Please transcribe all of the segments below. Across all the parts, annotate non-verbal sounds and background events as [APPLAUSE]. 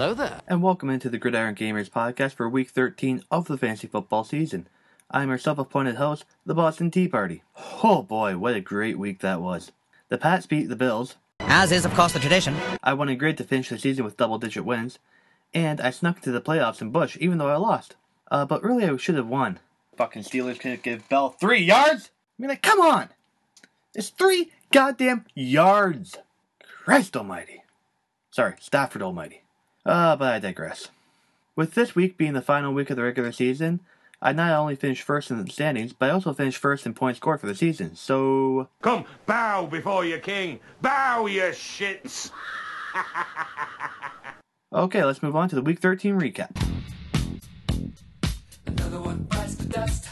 Hello there. And welcome into the Gridiron Gamers podcast for week 13 of the fantasy football season. I'm your self appointed host, the Boston Tea Party. Oh boy, what a great week that was. The Pats beat the Bills. As is, of course, the tradition. I won a grid to finish the season with double digit wins. And I snuck into the playoffs in Bush, even though I lost. Uh, but really, I should have won. Fucking Steelers couldn't give Bell three yards? I mean, like, come on! It's three goddamn yards! Christ almighty. Sorry, Stafford almighty. Uh, but I digress. With this week being the final week of the regular season, I not only finished first in the standings, but I also finished first in points scored for the season. So, Come, bow before your king. Bow, you shits. [LAUGHS] okay, let's move on to the week 13 recap. Another one bites the dust.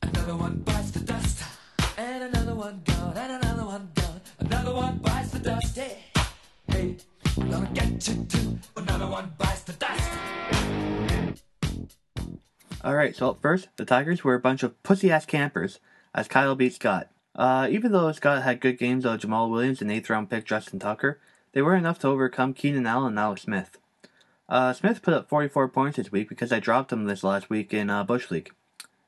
Another one bites the dust. And another one gone. And another one gone. Another one bites the dust. Hey, I'm gonna get you too. Another one bites the dust. Alright, so up first, the Tigers were a bunch of pussy ass campers as Kyle beat Scott. Uh, even though Scott had good games of Jamaal Williams and 8th round pick Justin Tucker, they were enough to overcome Keenan Allen and Alex Smith. Uh, Smith put up 44 points this week because I dropped him this last week in uh, Bush League.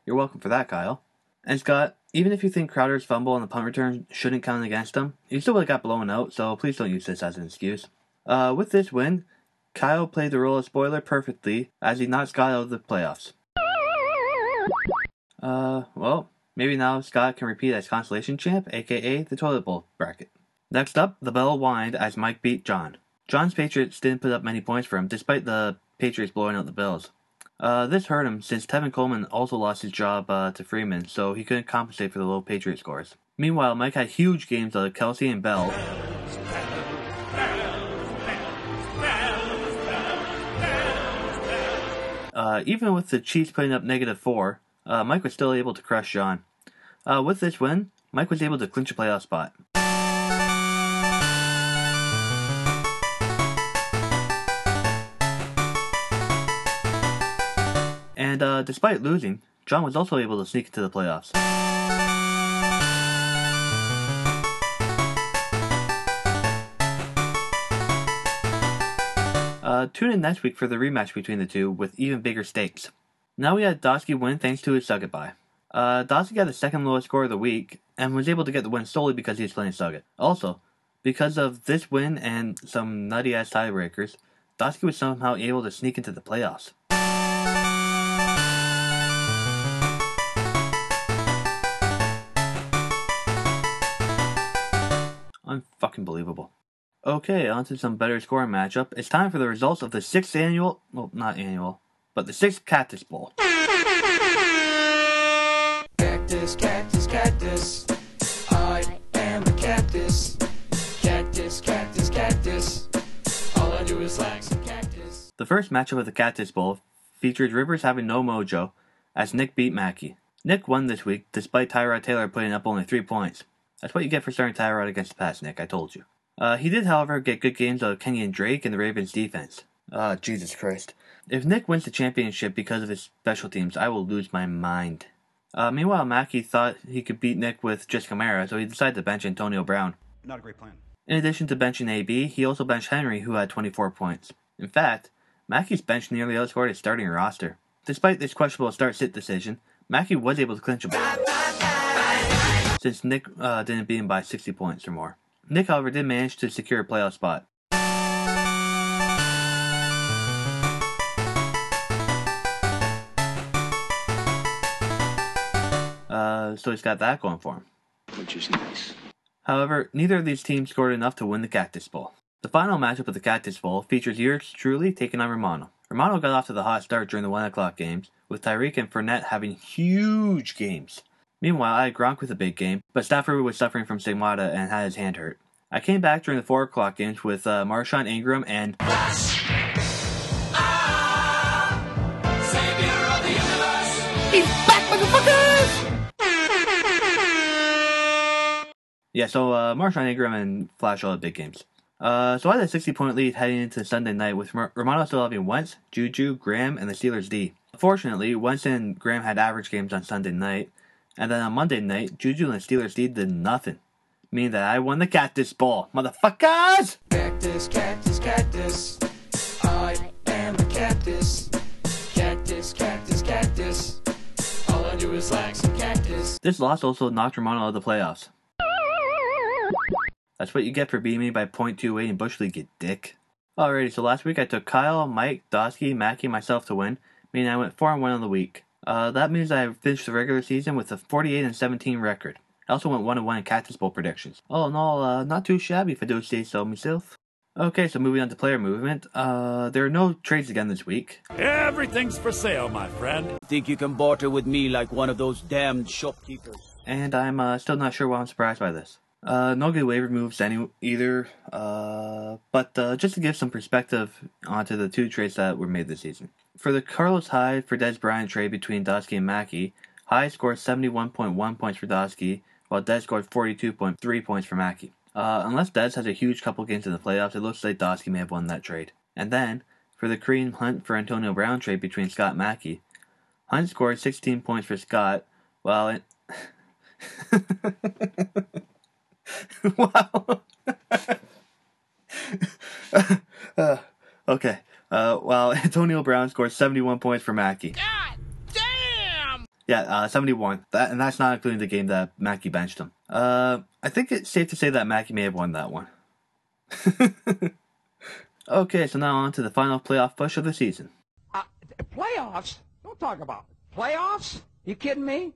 You're welcome for that, Kyle. And Scott, even if you think Crowder's fumble on the punt return shouldn't count against him, he still would have got blown out, so please don't use this as an excuse. Uh, with this win, Kyle played the role of spoiler perfectly as he knocked Scott out of the playoffs. Uh, well, maybe now Scott can repeat as consolation champ, aka the toilet bowl bracket. Next up, the bell whined as Mike beat John. John's Patriots didn't put up many points for him, despite the Patriots blowing out the Bills. Uh, this hurt him since Tevin Coleman also lost his job uh, to Freeman, so he couldn't compensate for the low Patriot scores. Meanwhile, Mike had huge games out of Kelce and Bell. Uh, even with the Chiefs putting up negative four, uh, Mike was still able to crush John. Uh, with this win, Mike was able to clinch a playoff spot. And uh, despite losing, John was also able to sneak into the playoffs. Uh, tune in next week for the rematch between the two with even bigger stakes. Now we had Dosky win thanks to his Suggit buy. Uh, Dosky got the second lowest score of the week and was able to get the win solely because he was playing Suggit. Also, because of this win and some nutty ass tiebreakers, Dosky was somehow able to sneak into the playoffs. Unfucking believable. Okay, on to some better scoring matchup. It's time for the results of the sixth annual, well, not annual, but the sixth Cactus Bowl. Cactus, cactus, cactus. I am a cactus. Cactus, cactus, cactus. All I do is like some cactus. The first matchup of the Cactus Bowl featured Rivers having no mojo as Nick beat Mackey. Nick won this week despite Tyrod Taylor putting up only three points. That's what you get for starting Tyrod against the pass, Nick, I told you. Uh, he did, however, get good games out of Kenyan Drake and the Ravens defense. Ah, Jesus Christ. If Nick wins the championship because of his special teams, I will lose my mind. Uh, meanwhile, Mackey thought he could beat Nick with just Kamara, so he decided to bench Antonio Brown. Not a great plan. In addition to benching AB, he also benched Henry, who had 24 points. In fact, Mackey's bench nearly outscored his starting roster. Despite this questionable start-sit decision, Mackey was able to clinch a bowl, since Nick uh, didn't beat him by 60 points or more. Nick, however, did manage to secure a playoff spot. Uh, so he's got that going for him. which is nice. However, neither of these teams scored enough to win the Cactus Bowl. The final matchup of the Cactus Bowl features yours truly taking on Romano. Romano got off to the hot start during the 1 o'clock games, with Tyreek and Fournette having huge games. Meanwhile, I had Gronk with a big game, but Stafford was suffering from stigmata and had his hand hurt. I came back during the 4 o'clock games with uh, Marshawn Ingram and Yeah, so uh, Marshawn Ingram and Flash all had big games. Uh, so I had a 60 point lead heading into Sunday night with Mar- Romano still having Wentz, Juju, Graham, and the Steelers D. Fortunately, Wentz and Graham had average games on Sunday night, and then on Monday night, Juju and the Steelers D did nothing. meaning that I won the Cactus Bowl, motherfuckers! Cactus, cactus, cactus. I am a cactus. Cactus, cactus, cactus. All I do is like some cactus. This loss also knocked Romano out of the playoffs. That's what you get for beating me by .28 in Bush League, you dick. Alrighty, so last week I took Kyle, Mike, Dosky, Mackie, and myself to win, meaning I went 4 and 1 on the week. Uh, that means I finished the regular season with a 48 and 17 record. I also went 1 and 1 in Cactus Bowl predictions. All in all, uh, not too shabby if I do say so myself. Okay, so moving on to player movement. Uh, there are no trades again this week. Everything's for sale, my friend. Think you can barter with me like one of those damned shopkeepers? and I'm uh, still not sure why I'm surprised by this. Uh, no good waiver moves any either. Uh, but uh, just to give some perspective onto the two trades that were made this season. For the Carlos Hyde for Dez Bryant trade between Dosky and Mackey, Hyde scored 71.1 points for Dosky, while Dez scored 42.3 points for Mackey. Uh, unless Dez has a huge couple games in the playoffs, it looks like Dosky may have won that trade. And then, for the Kareem Hunt for Antonio Brown trade between Scott and Mackey, Hunt scored 16 points for Scott, while it, [LAUGHS] wow. [LAUGHS] Uh, okay. Uh, while [LAUGHS] Antonio Brown scored 71 points for Mackey. God damn! Yeah, uh, 71. That, and that's not including the game that Mackey benched him. Uh, I think it's safe to say that Mackey may have won that one. [LAUGHS] okay, so now on to the final playoff push of the season. Uh, playoffs? Don't talk about playoffs. You kidding me?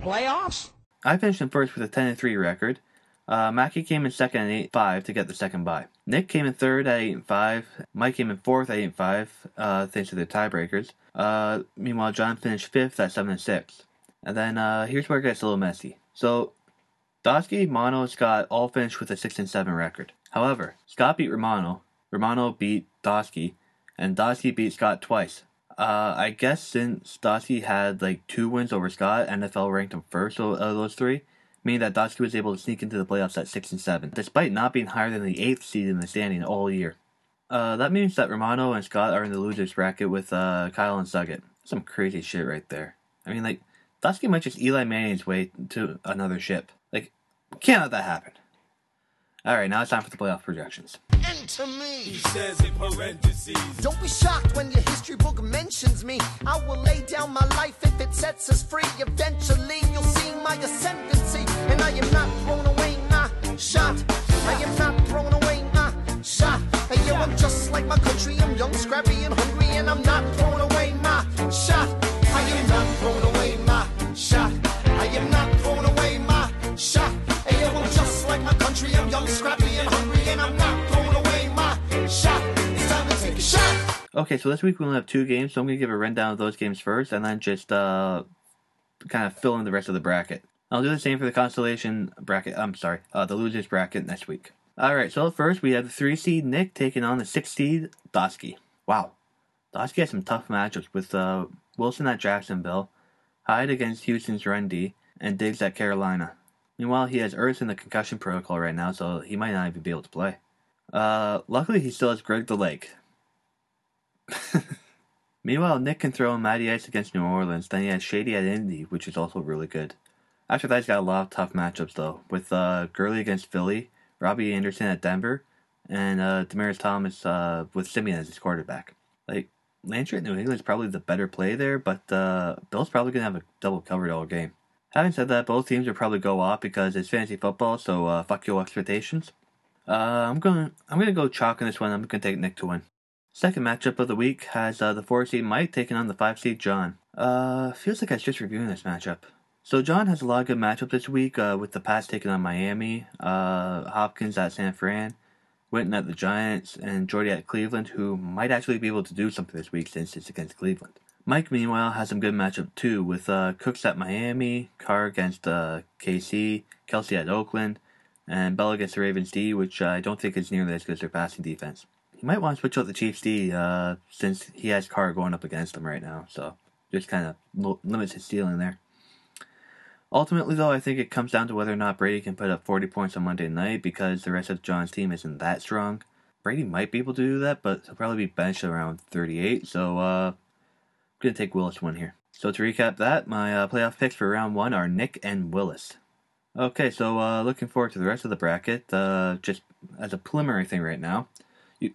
Playoffs? I finished in first with a 10 and 3 record. Uh, Mackie came in second at 8 5 to get the second bye. Nick came in third at 8 and 5. Mike came in fourth at 8 and 5, uh, thanks to the tiebreakers. Uh, meanwhile, John finished fifth at 7 and 6. And then uh, here's where it gets a little messy. So, Dosky, Mono, Scott all finished with a 6 and 7 record. However, Scott beat Romano, Romano beat Dosky, and Dosky beat Scott twice. Uh, I guess since Dosky had like two wins over Scott, NFL ranked him first of those three, meaning that Dosky was able to sneak into the playoffs at six and seven, despite not being higher than the eighth seed in the standing all year. Uh, that means that Romano and Scott are in the losers bracket with uh, Kyle and Suggett. Some crazy shit right there. I mean, like Dosky might just Eli Manning's way to another ship. Like, can't let that happen. All right, now it's time for the playoff projections. Enter me. Says in parentheses. Don't be shocked when your history book mentions me. I will lay down my life if it sets us free. Eventually, you'll see my ascendancy. And I am not thrown away, nah, shot. I am not thrown away, nah, shot. And yo, I'm just like my country. I'm young, scrappy, and hungry. And I'm not Okay, so this week we only have two games, so I'm going to give a rundown of those games first, and then just uh, kind of fill in the rest of the bracket. I'll do the same for the constellation bracket. I'm sorry, uh, the losers bracket next week. All right, so first we have the three seed Nick taking on the six seed Dosky. Wow, Dosky has some tough matchups with uh, Wilson at Jacksonville, Hyde against Houston's run D, and Diggs at Carolina. Meanwhile, he has Ertz in the concussion protocol right now, so he might not even be able to play. Uh, luckily, he still has Greg the Leg. [LAUGHS] Meanwhile, Nick can throw in Matty Ice against New Orleans. Then he has Shady at Indy, which is also really good. After that, he's got a lot of tough matchups though, with uh, Gurley against Philly, Robbie Anderson at Denver, and uh, Thomas uh, with Siemian as his quarterback. Like Landry at New England is probably the better play there, but uh, Bill's probably gonna have a double covered all game. Having said that, both teams will probably go off because it's fantasy football, so uh, fuck your expectations. Uh, I'm gonna I'm gonna go chalk in this one. I'm gonna take Nick to win. Second matchup of the week has uh, the four seed Mike taking on the five seed John. Uh, feels like I was just reviewing this matchup. So John has a lot of good matchups this week uh, with the Pats taking on Miami, uh, Hopkins at San Fran, Witten at the Giants, and Jordy at Cleveland, who might actually be able to do something this week since it's against Cleveland. Mike, meanwhile, has some good matchup too with uh, Cooks at Miami, Carr against uh, KC, Kelce at Oakland, and Bell against the Ravens D, which I don't think is nearly as good as their passing defense. He might want to switch out the Chiefs D uh, since he has Carr going up against him right now, so just kind of lo- limits his ceiling there. Ultimately, though, I think it comes down to whether or not Brady can put up 40 points on Monday night because the rest of John's team isn't that strong. Brady might be able to do that, but he'll probably be benched around 38, so uh, I'm going to take Willis one here. So to recap that, my uh, playoff picks for round one are Nick and Willis. Okay, so uh, looking forward to the rest of the bracket. Uh, just as a preliminary thing right now, you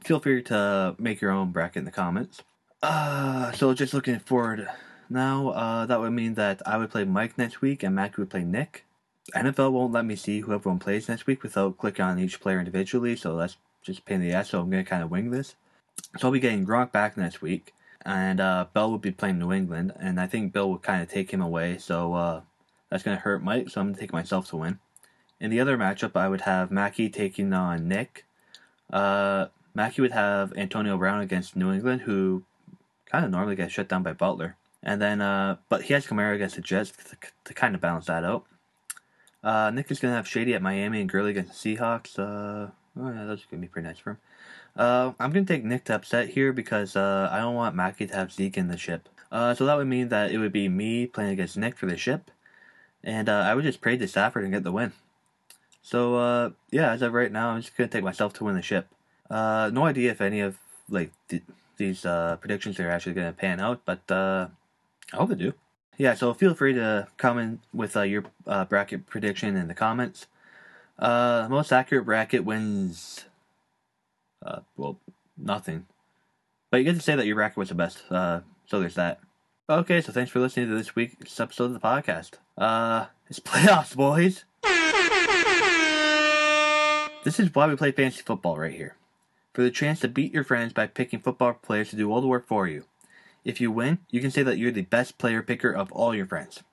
feel free to make your own bracket in the comments. Uh, so just looking forward now, uh, that would mean that I would play Mike next week and Mac would play Nick. NFL won't let me see who everyone plays next week without clicking on each player individually, so that's just pain in the ass, so I'm going to kind of wing this. So I'll be getting Gronk back next week, and uh, Bell will be playing New England, and I think Bill will kind of take him away, so uh, that's going to hurt Mike, so I'm going to take myself to win. In the other matchup, I would have Mackey taking on Nick. Uh, Mackey would have Antonio Brown against New England, who kind of normally gets shut down by Butler. And then, uh, but he has Kamara against the Jets to, to kind of balance that out. Uh, Nick is going to have Shady at Miami and Gurley against the Seahawks. Uh, oh yeah, that's going to be pretty nice for him. Uh, I'm going to take Nick to upset here because uh, I don't want Mackey to have Zeke in the ship. Uh, so that would mean that it would be me playing against Nick for the ship. And uh, I would just pray to Stafford and get the win. So uh, yeah, as of right now, I'm just going to take myself to win the ship. Uh, no idea if any of like th- these uh, predictions are actually going to pan out, but uh, I hope they do. Yeah, so feel free to comment with uh, your uh, bracket prediction in the comments. Uh, most accurate bracket wins. Uh, well, nothing. But you get to say that your bracket was the best. Uh, so there's that. Okay, so thanks for listening to this week's episode of the podcast. Uh, it's [LAUGHS] playoffs, boys. This is why we play fantasy football right here. For the chance to beat your friends by picking football players to do all the work for you. If you win, you can say that you're the best player picker of all your friends.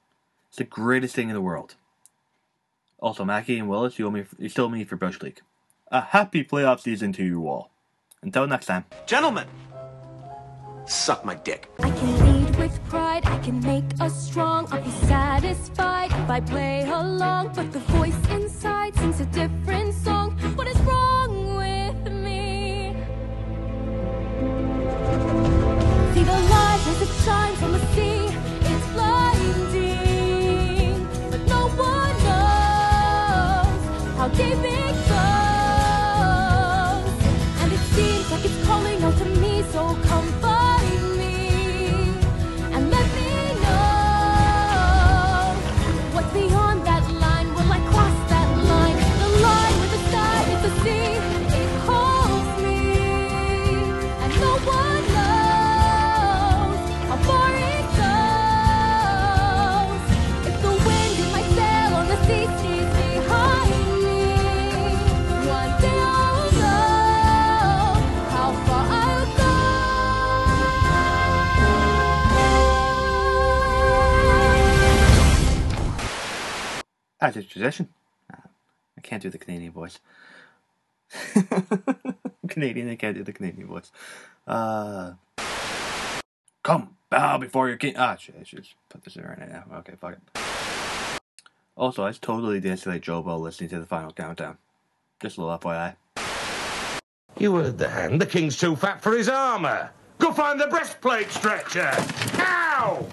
It's the greatest thing in the world. Also, Mackie and Willis, you owe me, you still owe me for Bush League. A happy playoff season to you all. Until next time. Gentlemen, suck my dick. I can lead with pride, I can make us strong. I'll be satisfied if I play along. But the voice inside sings a different song. What is wrong Tradition. Uh, I can't do the Canadian voice. [LAUGHS] Canadian, I can't do the Canadian voice. Uh, come, bow before your king. Ah, shit, I should just put this in right now. Okay, fuck it. Also, I totally danced like Joe Bell listening to the final countdown. Just a little FYI. You heard the hand. The king's too fat for his armor. Go find the breastplate stretcher. Ow!